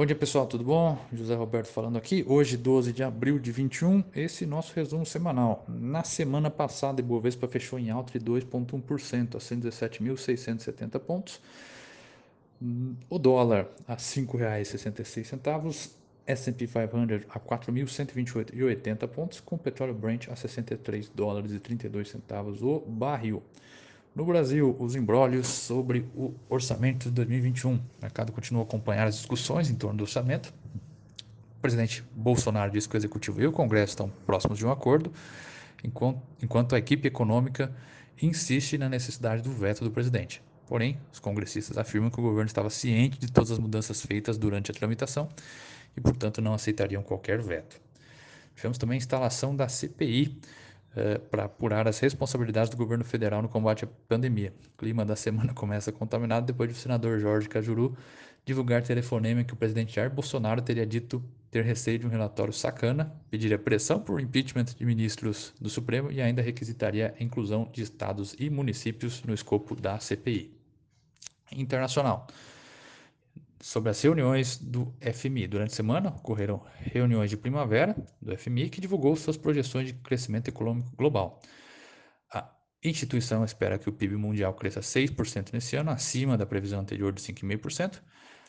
Bom dia pessoal, tudo bom? José Roberto falando aqui. Hoje, 12 de abril de 21, esse nosso resumo semanal. Na semana passada, Ibovespa fechou em alta de 2,1% a 117.670 pontos. O dólar a R$ 5,66, S&P 500 a 4.128,80 pontos, com petróleo Brent a 63 dólares e 32 centavos o barril. No Brasil, os embrólios sobre o orçamento de 2021. O mercado continua a acompanhar as discussões em torno do orçamento. O presidente Bolsonaro disse que o executivo e o Congresso estão próximos de um acordo, enquanto, a equipe econômica insiste na necessidade do veto do presidente. Porém, os congressistas afirmam que o governo estava ciente de todas as mudanças feitas durante a tramitação e, portanto, não aceitariam qualquer veto. Tivemos também a instalação da CPI para apurar as responsabilidades do governo federal no combate à pandemia. O clima da semana começa contaminado depois do senador Jorge Cajuru divulgar telefonema que o presidente Jair Bolsonaro teria dito ter receio de um relatório sacana, pediria pressão por impeachment de ministros do Supremo e ainda requisitaria a inclusão de estados e municípios no escopo da CPI. Internacional sobre as reuniões do FMI. Durante a semana ocorreram reuniões de primavera do FMI que divulgou suas projeções de crescimento econômico global. A instituição espera que o PIB mundial cresça 6% nesse ano, acima da previsão anterior de 5,5%.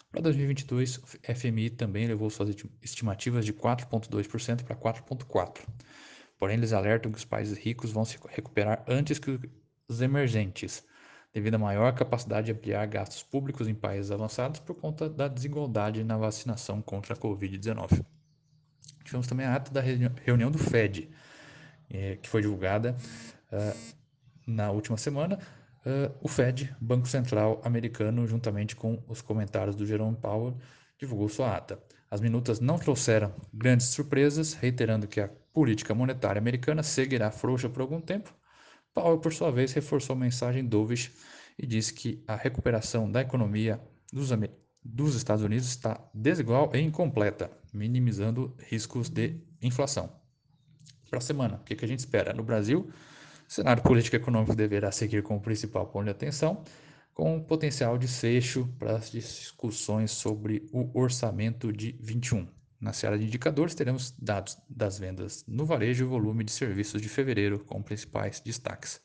Para 2022, o FMI também elevou suas estimativas de 4,2% para 4,4%. Porém, eles alertam que os países ricos vão se recuperar antes que os emergentes devido à maior capacidade de ampliar gastos públicos em países avançados por conta da desigualdade na vacinação contra a Covid-19. Tivemos também a ata da reunião do FED, eh, que foi divulgada uh, na última semana. Uh, o FED, Banco Central Americano, juntamente com os comentários do Jerome Powell, divulgou sua ata. As minutas não trouxeram grandes surpresas, reiterando que a política monetária americana seguirá frouxa por algum tempo, Powell, por sua vez, reforçou a mensagem dovish e disse que a recuperação da economia dos, dos Estados Unidos está desigual e incompleta, minimizando riscos de inflação. Para a semana, o que, que a gente espera? No Brasil, o cenário político econômico deverá seguir como principal ponto de atenção, com potencial desfecho para as discussões sobre o orçamento de 21. Na seara de indicadores, teremos dados das vendas no varejo e volume de serviços de fevereiro, com principais destaques.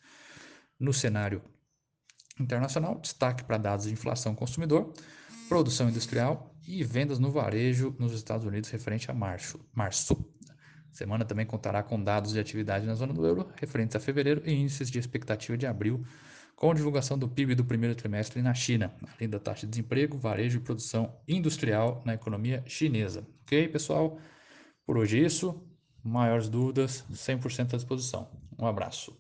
No cenário internacional, destaque para dados de inflação consumidor, produção industrial e vendas no varejo nos Estados Unidos referente a março. março. semana também contará com dados de atividade na zona do euro referentes a fevereiro e índices de expectativa de abril com a divulgação do PIB do primeiro trimestre na China, além da taxa de desemprego, varejo e produção industrial na economia chinesa. Ok, pessoal? Por hoje é isso. Maiores dúvidas, 100% à disposição. Um abraço.